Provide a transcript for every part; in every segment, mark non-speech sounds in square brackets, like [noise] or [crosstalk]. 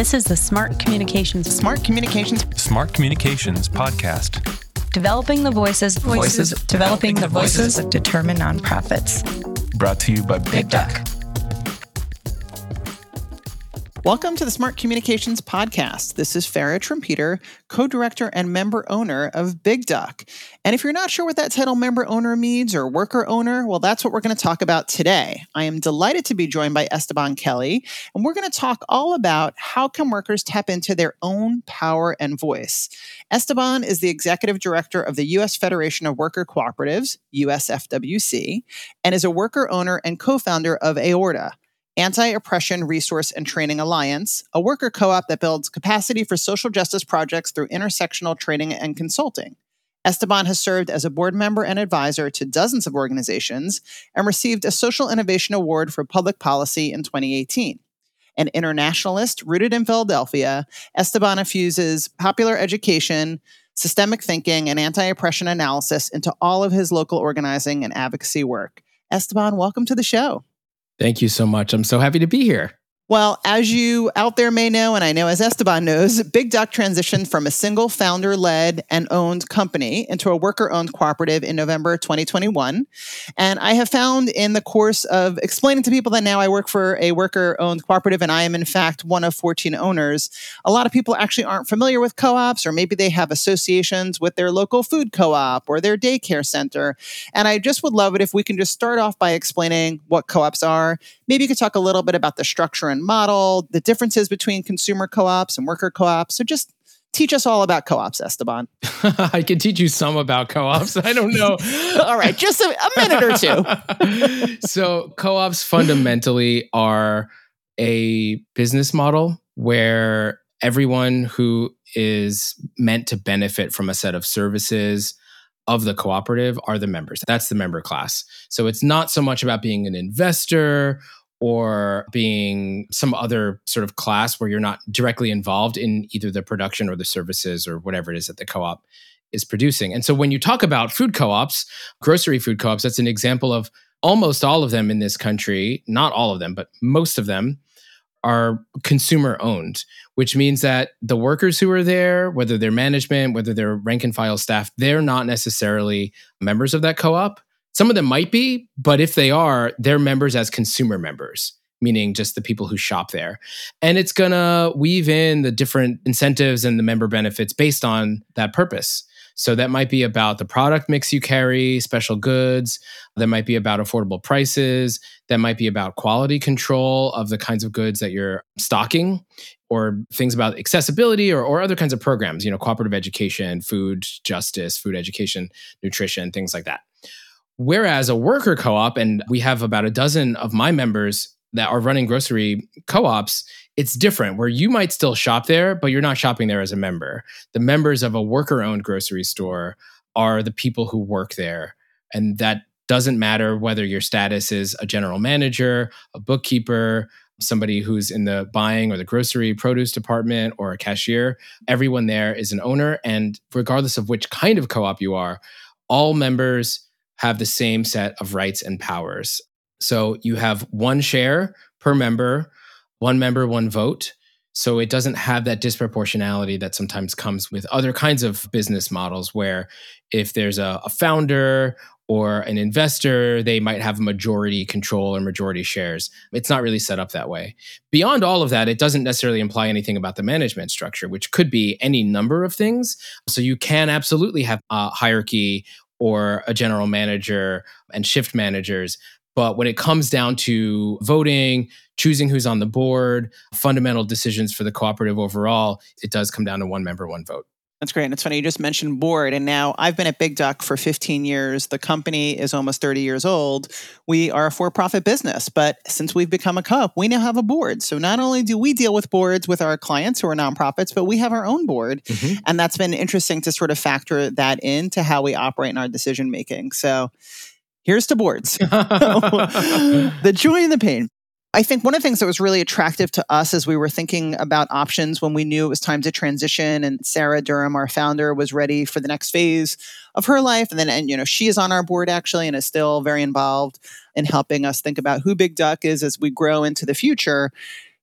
This is the Smart Communications Smart Communications Smart Communications Podcast. Developing the voices, Voices. developing the voices Voices. determined nonprofits. Brought to you by Big, Duck. Welcome to the Smart Communications Podcast. This is Farra Trompeter, co director and member owner of Big Duck. And if you're not sure what that title member owner means or worker owner, well, that's what we're going to talk about today. I am delighted to be joined by Esteban Kelly, and we're going to talk all about how can workers tap into their own power and voice. Esteban is the executive director of the U.S. Federation of Worker Cooperatives, USFWC, and is a worker owner and co founder of Aorta. Anti Oppression Resource and Training Alliance, a worker co op that builds capacity for social justice projects through intersectional training and consulting. Esteban has served as a board member and advisor to dozens of organizations and received a Social Innovation Award for Public Policy in 2018. An internationalist rooted in Philadelphia, Esteban infuses popular education, systemic thinking, and anti oppression analysis into all of his local organizing and advocacy work. Esteban, welcome to the show. Thank you so much. I'm so happy to be here. Well, as you out there may know, and I know as Esteban knows, Big Duck transitioned from a single founder led and owned company into a worker owned cooperative in November 2021. And I have found in the course of explaining to people that now I work for a worker owned cooperative and I am, in fact, one of 14 owners, a lot of people actually aren't familiar with co ops, or maybe they have associations with their local food co op or their daycare center. And I just would love it if we can just start off by explaining what co ops are. Maybe you could talk a little bit about the structure and model, the differences between consumer co ops and worker co ops. So just teach us all about co ops, Esteban. [laughs] I can teach you some about co ops. I don't know. [laughs] all right, just a, a minute or two. [laughs] so, co ops fundamentally are a business model where everyone who is meant to benefit from a set of services of the cooperative are the members. That's the member class. So, it's not so much about being an investor or being some other sort of class where you're not directly involved in either the production or the services or whatever it is that the co op is producing. And so when you talk about food co ops, grocery food co ops, that's an example of almost all of them in this country, not all of them, but most of them are consumer owned, which means that the workers who are there, whether they're management, whether they're rank and file staff, they're not necessarily members of that co op some of them might be, but if they are, they're members as consumer members, meaning just the people who shop there. And it's going to weave in the different incentives and the member benefits based on that purpose. So that might be about the product mix you carry, special goods. That might be about affordable prices. That might be about quality control of the kinds of goods that you're stocking, or things about accessibility or, or other kinds of programs, you know, cooperative education, food justice, food education, nutrition, things like that. Whereas a worker co op, and we have about a dozen of my members that are running grocery co ops, it's different where you might still shop there, but you're not shopping there as a member. The members of a worker owned grocery store are the people who work there. And that doesn't matter whether your status is a general manager, a bookkeeper, somebody who's in the buying or the grocery produce department or a cashier. Everyone there is an owner. And regardless of which kind of co op you are, all members have the same set of rights and powers. So you have one share per member, one member, one vote. So it doesn't have that disproportionality that sometimes comes with other kinds of business models where if there's a, a founder or an investor, they might have majority control or majority shares. It's not really set up that way. Beyond all of that, it doesn't necessarily imply anything about the management structure, which could be any number of things. So you can absolutely have a hierarchy or a general manager and shift managers. But when it comes down to voting, choosing who's on the board, fundamental decisions for the cooperative overall, it does come down to one member, one vote. That's great. And it's funny, you just mentioned board. And now I've been at Big Duck for 15 years. The company is almost 30 years old. We are a for profit business, but since we've become a co we now have a board. So not only do we deal with boards with our clients who are nonprofits, but we have our own board. Mm-hmm. And that's been interesting to sort of factor that into how we operate in our decision making. So here's to boards [laughs] [laughs] the joy and the pain. I think one of the things that was really attractive to us as we were thinking about options when we knew it was time to transition and Sarah Durham, our founder, was ready for the next phase of her life. And then, and you know, she is on our board actually and is still very involved in helping us think about who Big Duck is as we grow into the future.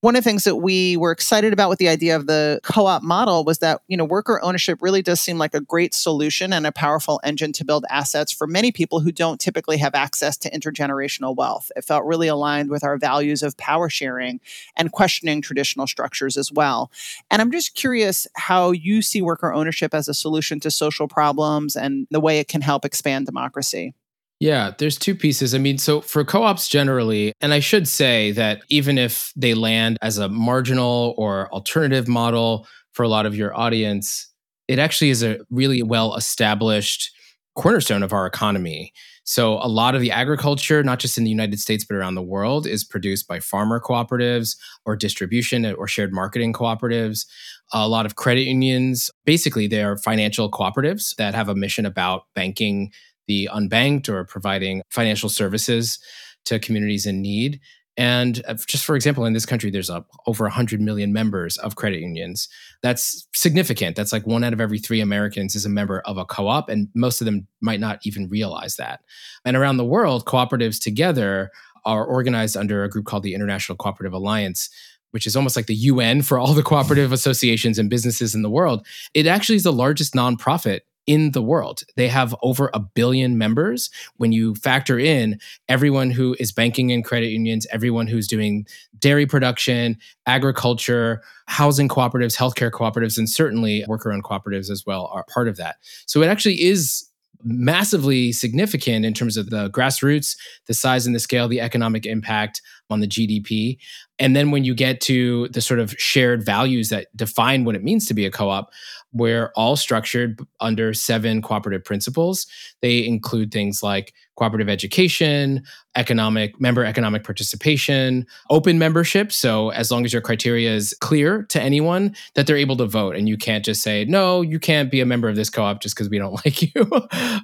One of the things that we were excited about with the idea of the co-op model was that you know worker ownership really does seem like a great solution and a powerful engine to build assets for many people who don't typically have access to intergenerational wealth. It felt really aligned with our values of power sharing and questioning traditional structures as well. And i'm just curious how you see worker ownership as a solution to social problems and the way it can help expand democracy yeah, there's two pieces. I mean, so for co ops generally, and I should say that even if they land as a marginal or alternative model for a lot of your audience, it actually is a really well established cornerstone of our economy. So, a lot of the agriculture, not just in the United States, but around the world, is produced by farmer cooperatives or distribution or shared marketing cooperatives. A lot of credit unions, basically, they're financial cooperatives that have a mission about banking the unbanked or providing financial services to communities in need. And uh, just for example, in this country, there's a, over 100 million members of credit unions. That's significant. That's like one out of every three Americans is a member of a co op, and most of them might not even realize that. And around the world, cooperatives together are organized under a group called the International Cooperative Alliance. Which is almost like the UN for all the cooperative associations and businesses in the world. It actually is the largest nonprofit in the world. They have over a billion members. When you factor in everyone who is banking in credit unions, everyone who's doing dairy production, agriculture, housing cooperatives, healthcare cooperatives, and certainly worker owned cooperatives as well are part of that. So it actually is massively significant in terms of the grassroots, the size and the scale, the economic impact on the GDP. And then when you get to the sort of shared values that define what it means to be a co op, we're all structured under seven cooperative principles. They include things like cooperative education, economic member economic participation, open membership. So as long as your criteria is clear to anyone, that they're able to vote, and you can't just say no, you can't be a member of this co-op just because we don't [laughs] like you.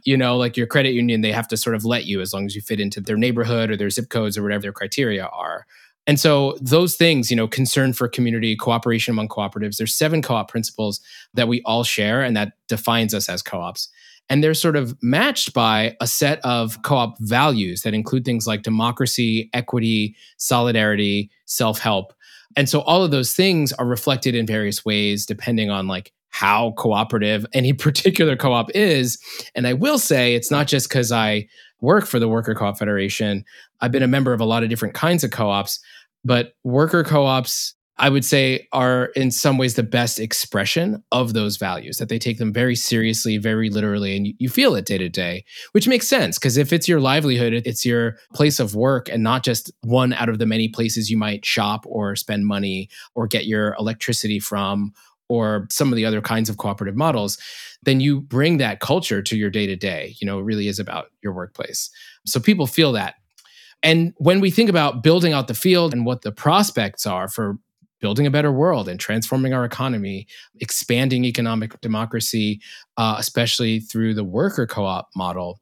you know, like your credit union, they have to sort of let you as long as you fit into their neighborhood or their zip codes or whatever their criteria are. And so those things, you know, concern for community, cooperation among cooperatives, there's seven co-op principles that we all share and that defines us as co-ops. And they're sort of matched by a set of co-op values that include things like democracy, equity, solidarity, self-help. And so all of those things are reflected in various ways depending on like how cooperative any [laughs] particular co-op is. And I will say it's not just because I work for the Worker Co-op Federation. I've been a member of a lot of different kinds of co-ops, but worker co-ops I would say are in some ways the best expression of those values, that they take them very seriously, very literally, and you, feel it day to day, which makes sense because if it's your livelihood, it's your place of work and not just one out of the many places you might shop or spend money or get your electricity from or some of the other kinds of cooperative models, then you bring that culture to your day to day. You know, it really is about your workplace. So people feel that. And when we think about building out the field and what the prospects are for building a better world and transforming our economy, expanding economic democracy, uh, especially through the worker co op model,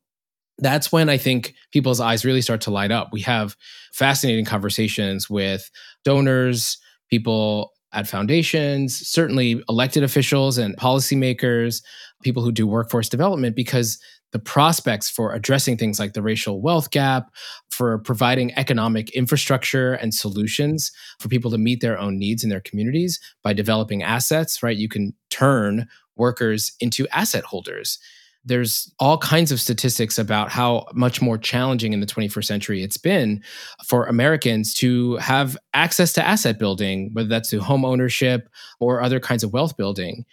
that's when I think people's eyes really start to light up. We have fascinating conversations with donors, people at foundations, certainly elected officials and policymakers, people who do workforce development, because the prospects for addressing things like the racial wealth gap, for providing economic infrastructure and solutions for people to meet their own needs in their communities by developing assets, right? You can turn workers into asset holders there's all kinds of statistics about how much more challenging in the 21st century it's been for Americans to have access to asset building, whether that's through home ownership or other kinds of wealth building.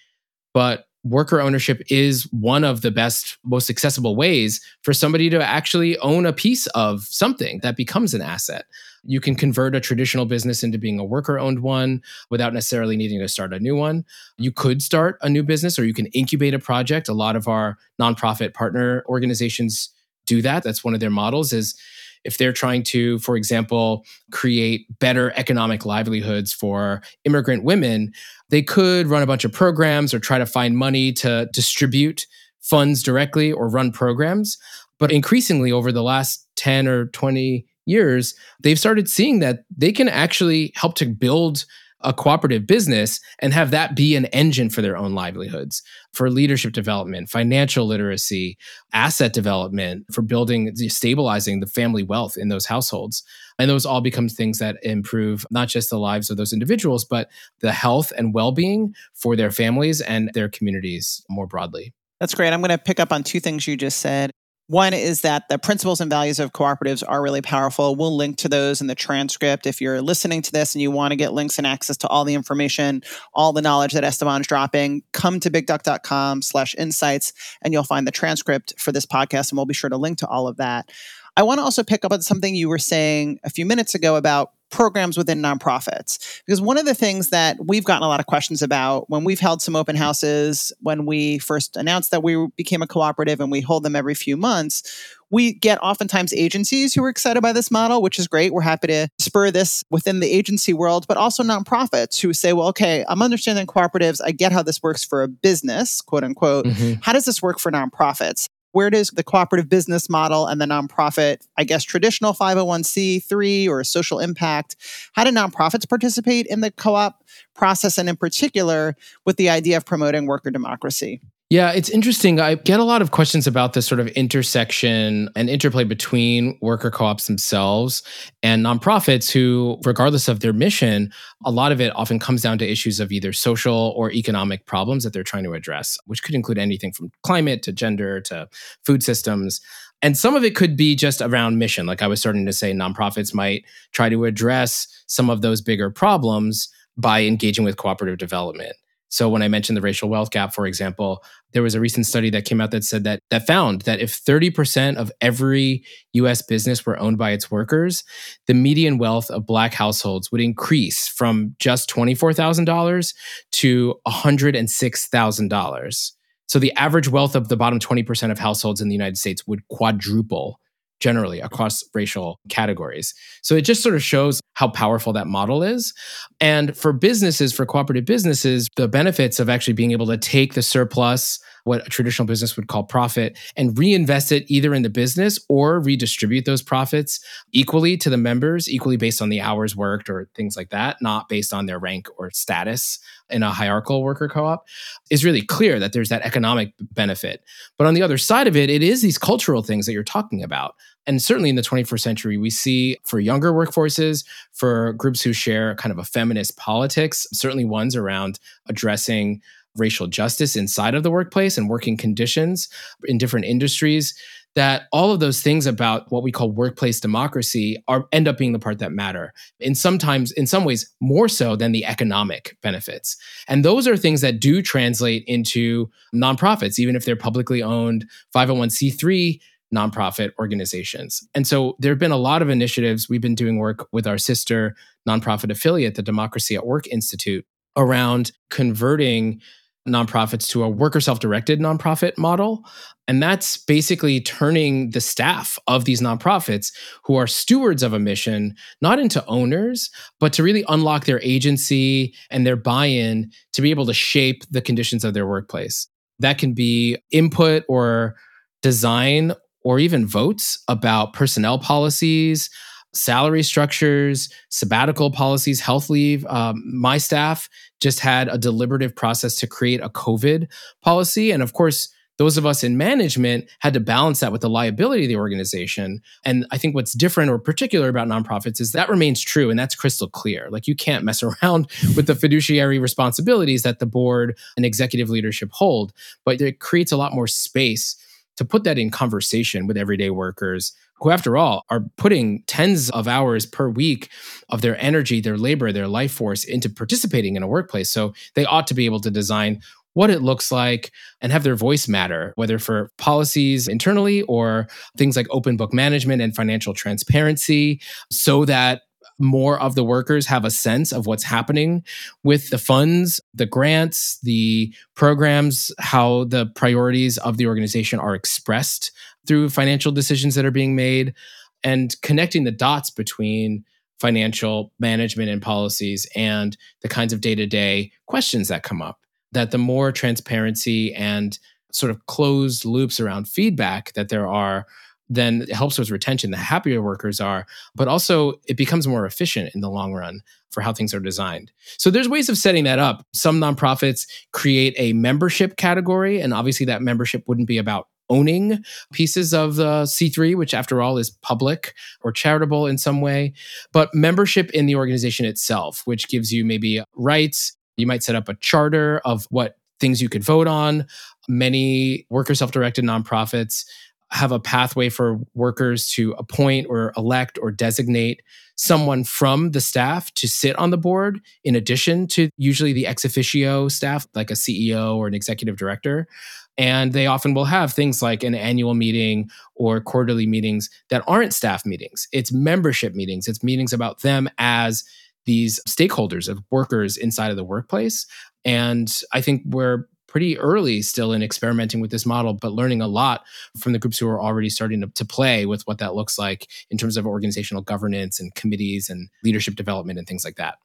But worker ownership is one of the best, most accessible ways for somebody to actually own a piece of something that becomes an asset. You can convert a traditional business into being a worker owned one without necessarily needing to start a new one. You could start a new business or you can incubate a project. A lot of our nonprofit partner organizations do that. That's one of their models is if they're trying to, for example, create better economic livelihoods for immigrant women, they could run a bunch of programs or try to find money to distribute funds directly or run programs. But increasingly, over the last 10 or 20 years, they've started seeing that they can actually help to build a cooperative business and have that be an engine for their own livelihoods, for leadership development, financial literacy, asset development, for building, stabilizing the family wealth in those households. And those all become things that improve not just the lives of those individuals, but the health and well being for their families and their communities more broadly. That's great. I'm going to pick up on two things you just said. One is that the principles and values of cooperatives are really powerful. We'll link to those in the transcript. If you're listening to this and you want to get links and access to all the information, all the knowledge that Esteban's dropping, come to bigduck.com slash insights and you'll find the transcript for this podcast and we'll be sure to link to all of that. I want to also pick up on something you were saying a few minutes ago about programs within nonprofits. Because one of the things that we've gotten a lot of questions about when we've held some open houses, when we first announced that we became a cooperative and we hold them every few months, we get oftentimes agencies who are excited by this model, which is great. We're happy to spur this within the agency world, but also nonprofits who say, well, okay, I'm understanding cooperatives. I get how this works for a business, quote unquote. Mm-hmm. How does this work for nonprofits? Where does the cooperative business model and the nonprofit, I guess, traditional 501c3 or social impact, how do nonprofits participate in the co op process and in particular with the idea of promoting worker democracy? Yeah, it's interesting. I get a lot of questions about this sort of intersection and interplay between worker co ops themselves and nonprofits who, regardless of their mission, a lot of it often comes down to issues of either social or economic problems that they're trying to address, which could include anything from climate to gender to food systems. And some of it could be just around mission. Like I was starting to say, nonprofits might try to address some of those bigger problems by engaging with cooperative development. So when I mentioned the racial wealth gap, for example, there was a recent study that came out that said that that found that if 30% of every US business were owned by its workers, the median wealth of black households would increase from just $24,000 to $106,000. So the average wealth of the bottom 20% of households in the United States would quadruple generally across racial categories. So it just sort of shows how powerful that model is. And for businesses, for cooperative businesses, the benefits of actually being able to take the surplus what a traditional business would call profit and reinvest it either in the business or redistribute those profits equally to the members, equally based on the hours worked or things like that, not based on their rank or status in a hierarchical worker co-op is really clear that there's that economic benefit. But on the other side of it, it is these cultural things that you're talking about. And certainly in the 21st century, we see for younger workforces, for groups who share kind of a feminist politics, certainly ones around addressing racial justice inside of the workplace and working conditions in different industries that all of those things about what we call workplace democracy are end up being the part that matter in sometimes in some ways more so than the economic benefits and those are things that do translate into nonprofits even if they're publicly owned 501c3 nonprofit organizations. And so there have been a lot of initiatives. We've been doing work with our sister nonprofit affiliate, the Democracy at Work Institute, around converting nonprofits to a worker self directed nonprofit model. And that's basically turning the staff of these nonprofits who are stewards of a mission, not into owners, but to really unlock their agency and their buy in to be able to shape the conditions of their workplace. That can be input or design or even votes about personnel policies, salary structures, sabbatical policies, health leave. Um, my staff just had a deliberative process to create a COVID policy. And of course, those of us in management had to balance that with the liability of the organization. And I think what's different or particular about nonprofits is that remains true and that's crystal clear. Like you can't mess [laughs] around with the fiduciary responsibilities that the board and executive leadership hold, but it creates a lot more space to put that in conversation with everyday workers who, after all, are putting tens of hours per week of their energy, their labor, their life force into participating in a workplace. So they ought to be able to design what it looks like and have their voice matter, whether for policies internally or things like open book management and financial transparency, so that more of the workers have a sense of what's happening with the funds, the grants, the programs, how the priorities of the organization are expressed through financial decisions that are being made, and connecting the dots between financial management and policies and the kinds of day to day questions that come up. That the more transparency and sort of closed loops around feedback that there are then it helps with retention. The happier workers are, but also it becomes more efficient in the long run for how things are designed. So there's ways of setting that up. Some nonprofits create a membership category, and obviously that membership wouldn't be about owning pieces of the C3, which after all is public or charitable in some way, but membership in the organization itself, which gives you maybe rights. You might set up a charter of what things you could vote on. Many worker self directed nonprofits have a pathway for workers to appoint or elect or designate someone from the staff to sit on the board in addition to usually the ex officio staff like a CEO or an executive director and they often will have things like an annual meeting or quarterly meetings that aren't staff meetings. It's membership meetings. It's meetings about them as these stakeholders of workers inside of the workplace. And i think we're pretty early still in experimenting with this model, but learning a lot from the groups who are already starting to, to, play with what that looks like in terms of organizational governance and committees and leadership development and things like that.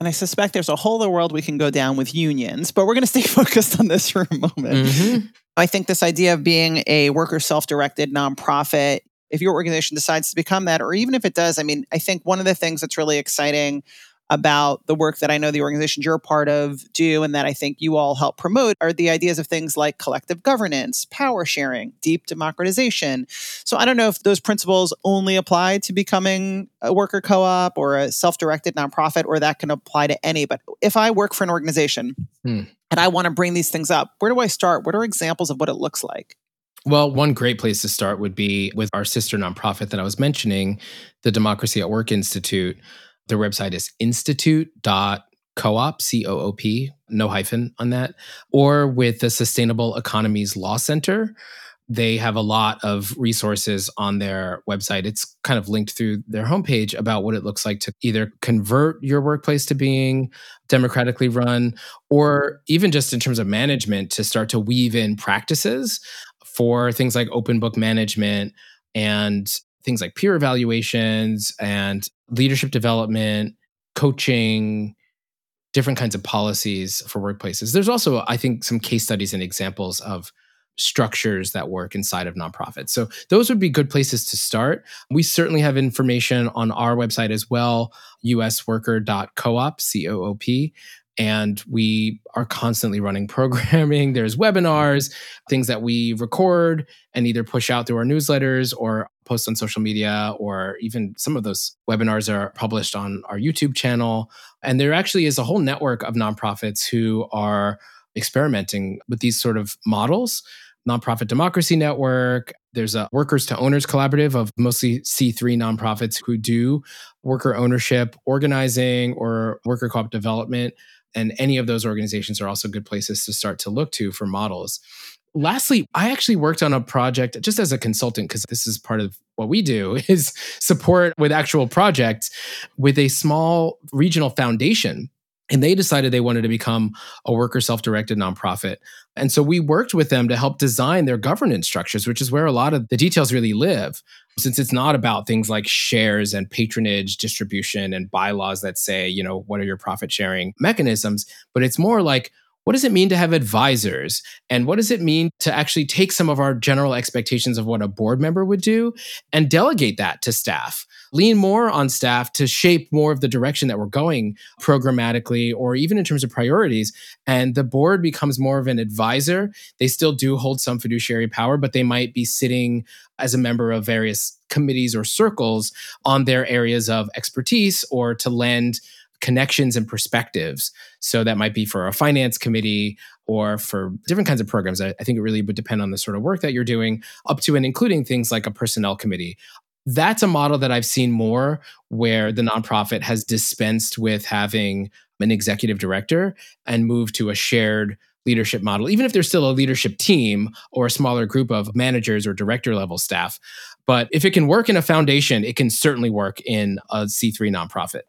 And I suspect there's a whole other world we can go down with unions, but we're going to stay [laughs] focused on this for a moment. Mm-hmm. I think this idea of being a worker self directed nonprofit, if your organization decides to become that, or even if it does, I mean, I think one of the things that's really exciting about the work that I know the organizations you're a part of do and that I think you all help promote are the ideas of things like collective governance, power sharing, deep democratization. So I don't know if those principles only apply to becoming a worker co op or a self directed nonprofit or that can apply to any. But if I work for an organization hmm. and I want to bring these things up, where do I start? What are examples of what it looks like? Well, one great place to start would be with our sister nonprofit that I was mentioning, the Democracy at Work Institute. Their website is institute.coop, C O O P, no hyphen on that, or with the Sustainable Economies Law Center. They have a lot of resources on their website. It's kind of linked through their homepage about what it looks like to either convert your workplace to being democratically run, or even just in terms of management, to start to weave in practices for things like open book management and things like peer evaluations and leadership development, coaching, different kinds of policies for workplaces. There's also, I think, some case studies and examples of structures that work inside of nonprofits. So those would be good places to start. We certainly have information on our website as well, usworker.coop, C O O P and we are constantly running [laughs] programming. There's webinars, things that we record and either push out through our newsletters or post on social media, or even some of those webinars are published on our YouTube channel. And there actually is a whole network of nonprofits who are experimenting with these sort of models. Nonprofit Democracy Network. There's a Workers to Owners collaborative of mostly C3 nonprofits who do worker ownership, organizing, or worker co op development and any of those organizations are also good places to start to look to for models. Lastly, I actually worked on a project just as a consultant because this is part of what we do [laughs] is support with actual projects with a small regional foundation and they decided they wanted to become a worker self directed nonprofit. And so we worked with them to help design their governance structures, which is where a lot of the details really live. Since it's not about things like shares and patronage distribution and bylaws that say, you know, what are your profit sharing mechanisms, but it's more like, what does it mean to have advisors? And what does it mean to actually take some of our general expectations of what a board member would do and delegate that to staff? lean more on staff to shape more of the direction that we're going programmatically or even in terms of priorities. And the board becomes more of an advisor. They still do hold some fiduciary power, but they might be sitting as a member of various committees or circles on their areas of expertise or to lend connections and perspectives. So that might be for a finance committee or for different kinds of programs. I, I, think it really would depend on the sort of work that you're doing, up to and including things like a personnel committee that's a model that I've seen more where the nonprofit has dispensed with having an executive director and moved to a shared leadership model, even if there's still a leadership team or a smaller group of managers or director level staff. But if it can work in a foundation, it can certainly work in a C3 nonprofit.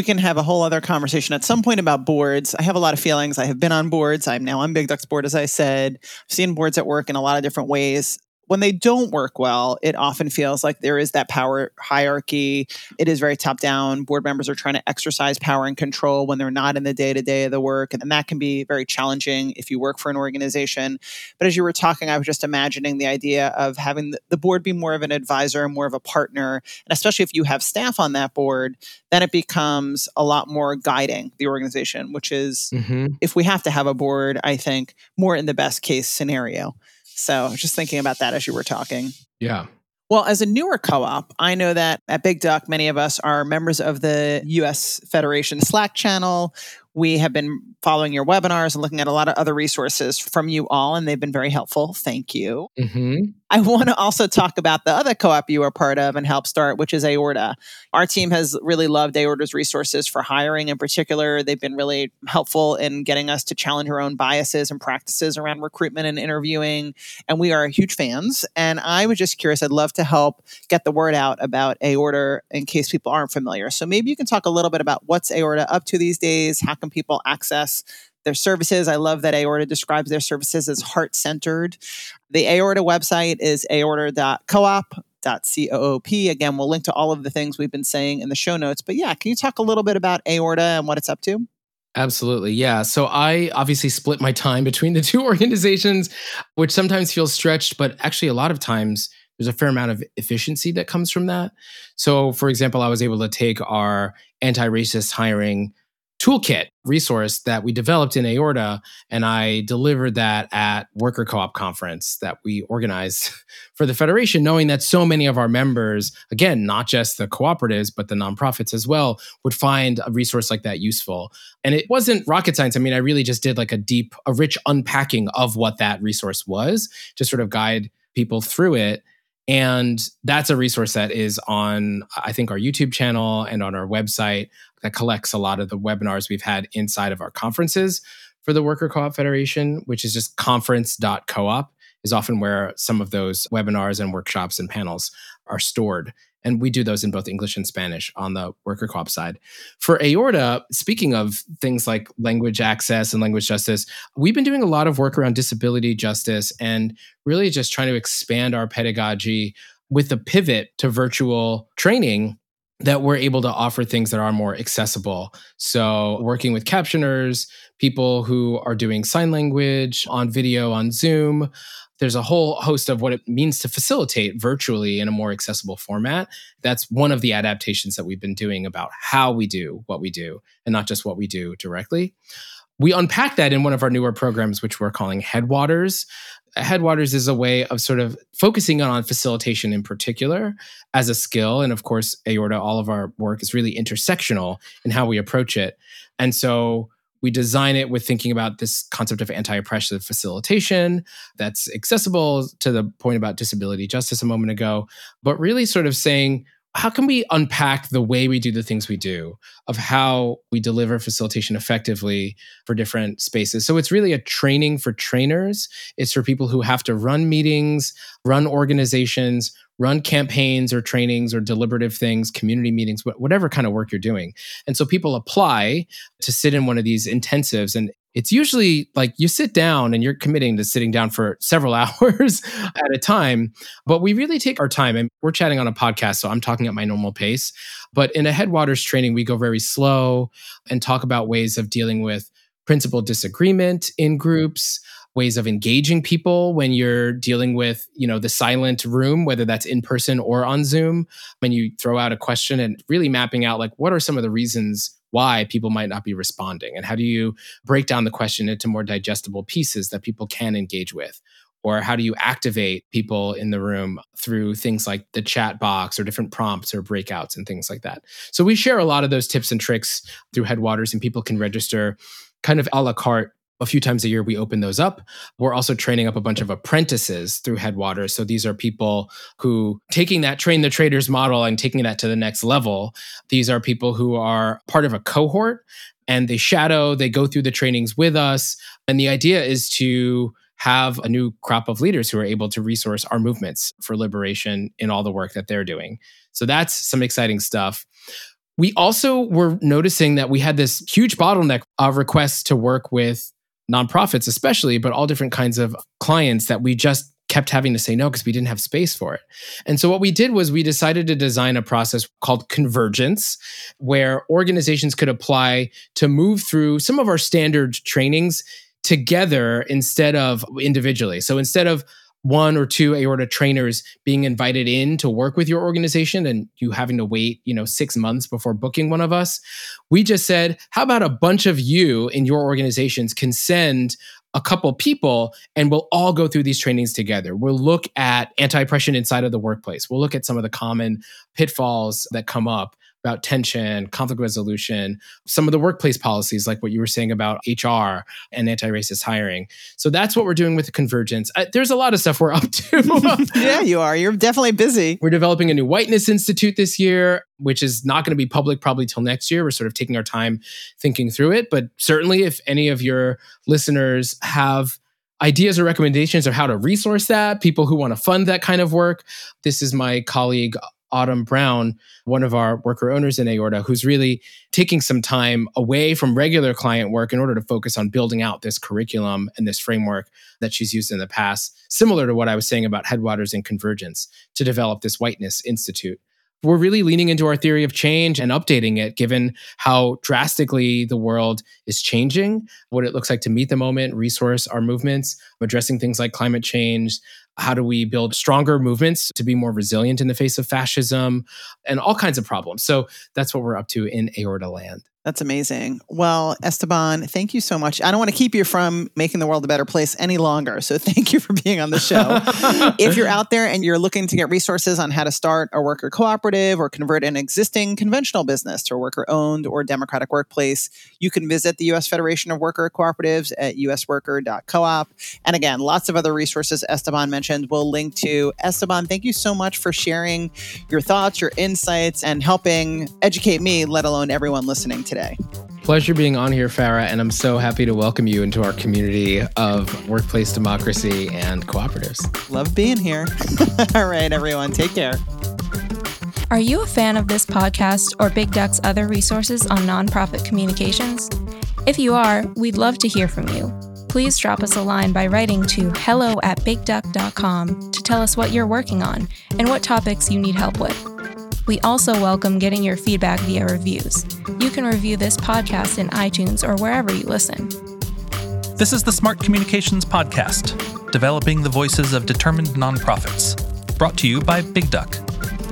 We can have a whole other conversation at some point about boards. I have a lot of feelings. I have been on boards. I'm now on Big Duck's board, as I said. I've seen boards at work in a lot of different ways when they don't work well, it often feels like there is that power hierarchy. It is very top down. Board members are trying to exercise power and control when they're not in the day to day of the work. And that can be very challenging if you work for an organization. But as you were talking, I was just imagining the idea of having the board be more of an advisor, more of a partner. And especially if you have staff on that board, then it becomes a lot more guiding the organization, which is mm-hmm. if we have to have a board, I think more in the best case scenario. So just thinking about that as you were talking. Yeah. Well, as a newer co op, I know that at Big Duck, many of us are members of the US Federation Slack channel. We have been following your webinars and looking at a lot of other resources from you all, and they've been very helpful. Thank you. Mm-hmm. I want to also talk about the other co op you are part of and help start, which is Aorta. Our team has really loved Aorta's resources for hiring in particular. They've been really helpful in getting us to challenge our own biases and practices around recruitment and interviewing. And we are huge fans. And I was just curious, I'd love to help get the word out about Aorta in case people aren't familiar. So maybe you can talk a little bit about what's Aorta up to these days, how can people access their services. I love that Aorta describes their services as heart centered. The Aorta website is aorta.coop. .coop. Again, we'll link to all of the things we've been saying in the show notes. But yeah, can you talk a little bit about Aorta and what it's up to? Absolutely. Yeah. So I obviously split my time between the [laughs] two organizations, which sometimes feels stretched, but actually, a lot of times there's a fair amount of efficiency that comes from that. So, for example, I was able to take our anti racist hiring toolkit resource that we developed in Aorta, and I delivered that at Worker Co-op conference that we organized [laughs] for the Federation, knowing that so many of our members, again, not just the cooperatives, but the nonprofits as well, would find a resource like that useful. And it wasn't rocket science. I mean, I really just did like a deep, a rich unpacking of what that resource was to sort of guide people through it. And that's a resource that is on, I think, our YouTube channel and on our website that collects a lot of the webinars we've had inside of our conferences for the Worker Co op Federation, which is just conference.coop, is often where some of those webinars and workshops and panels are stored. And we do those in both English and Spanish on the worker co op side. For Aorta, speaking of things like language access and language justice, we've been doing a lot of work around disability justice and really just trying to expand our pedagogy with a pivot to virtual training that we're able to offer things that are more accessible. So, working with captioners, people who are doing sign language on video on Zoom, there's a whole host of what it means to facilitate virtually in a more accessible format. That's one of the adaptations that we've been doing about how we do what we do and not just what we do directly. We unpack that in one of our newer programs, which we're calling Headwaters. Headwaters is a way of sort of focusing on facilitation in particular as a skill. And of course, Aorta, all of our work is really intersectional in how we approach it. And so we design it with thinking about this concept of anti-oppressive facilitation that's accessible to the point about disability justice a moment ago but really sort of saying how can we unpack the way we do the things we do of how we deliver facilitation effectively for different spaces so it's really a training for trainers it's for people who have to run meetings run organizations run campaigns or trainings or deliberative things, community meetings, whatever kind of work you're doing. And so people apply to sit in one of these intensives. And it's usually like you sit down and you're committing to sitting down for several [laughs] hours at a time. But we really take our time and we're chatting on a podcast. So I'm talking at my normal pace. But in a headwaters training, we go very slow and talk about ways of dealing with principal disagreement in groups ways of engaging people when you're dealing with you know the silent room whether that's in person or on zoom when you throw out a question and really mapping out like what are some of the reasons why people might not be responding and how do you break down the question into more digestible pieces that people can engage with? Or how do you activate people in the room through things like the chat box or different prompts or breakouts and things like that? So we share a lot of those tips and tricks through headwaters and people can register kind of a la carte a few times a year we open those up. We're also training up a bunch of apprentices through headwaters. So these are people who taking that train the traders model and taking that to the next level these are people who are part of a cohort and they shadow they go through the trainings with us. And the idea is to have a new crop of leaders who are able to resource our movements for liberation in all the work that they're doing. So that's some exciting stuff. We also were noticing that we had this huge bottleneck of requests to work with nonprofits especially but all different kinds of clients that we just kept having to say no because we didn't have space for it. And so what we did was we decided to design a process called convergence where organizations could apply to move through some of our standard trainings together instead of individually. So instead of one or two aorta trainers being invited in to work with your organization and you having to wait, you know, 6 months before booking one of us, we just said, how about a bunch of you in your organizations can send a couple people and we'll all go through these trainings together. We'll look at anti-oppression inside of the workplace. We'll look at some of the common pitfalls that come up about tension, conflict resolution, some of the workplace policies, like what you were saying about HR and anti racist hiring. So that's what we're doing with the convergence. Uh, there's a lot of stuff we're up to. [laughs] yeah, you are. You're definitely busy. We're developing a new Whiteness Institute this year, which is not going to be public probably till next year. We're sort of taking our time thinking through it. But certainly, if any of your listeners have ideas or recommendations of how to resource that, people who want to fund that kind of work, this is my colleague Autumn Brown, one of our worker owners in Aorta, who's really taking some time away from regular client work in order to focus on building out this curriculum and this framework that she's used in the past, similar to what I was saying about Headwaters and Convergence, to develop this Whiteness Institute. We're really leaning into our theory of change and updating it given how drastically the world is changing, what it looks like to meet the moment, resource our movements, addressing things like climate change, how do we build stronger movements to be more resilient in the face of fascism and all kinds of problems? So that's what we're up to in Aorta Land. That's amazing. Well, Esteban, thank you so much. I don't want to keep you from making the world a better place any longer. So [laughs] thank you for being on the show. [laughs] if you're out there and you're looking to get resources on how to start a worker cooperative or convert an existing conventional business to a worker owned or democratic workplace, you can visit the U.S. Federation of Worker Cooperatives at usworker.coop. And again, lots of other resources Esteban mentioned we'll link to. Esteban, thank you so much for sharing your thoughts, your insights, and helping educate me, let alone everyone listening today. Pleasure being on here, Farra, and I'm so happy to welcome you into our community of workplace democracy and cooperatives. Love being here. [laughs] All right, everyone, take care. Are you a fan of this podcast or Big Duck's other resources on nonprofit communications? If you are, we'd love to hear from you. Please drop us a line by writing to hello at bigduck.com to tell us what you're working on and what topics you need help with. We also welcome getting your feedback via reviews. You can review this podcast in iTunes or wherever you listen. This is the Smart Communications Podcast, developing the voices of determined nonprofits. Brought to you by Big Duck.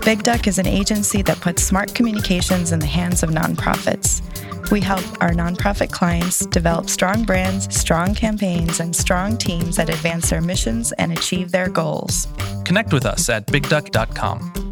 Big Duck is an agency that puts smart communications in the hands of nonprofits. We help our nonprofit clients develop strong brands, strong campaigns, and strong teams that advance their missions and achieve their goals. Connect with us at bigduck.com.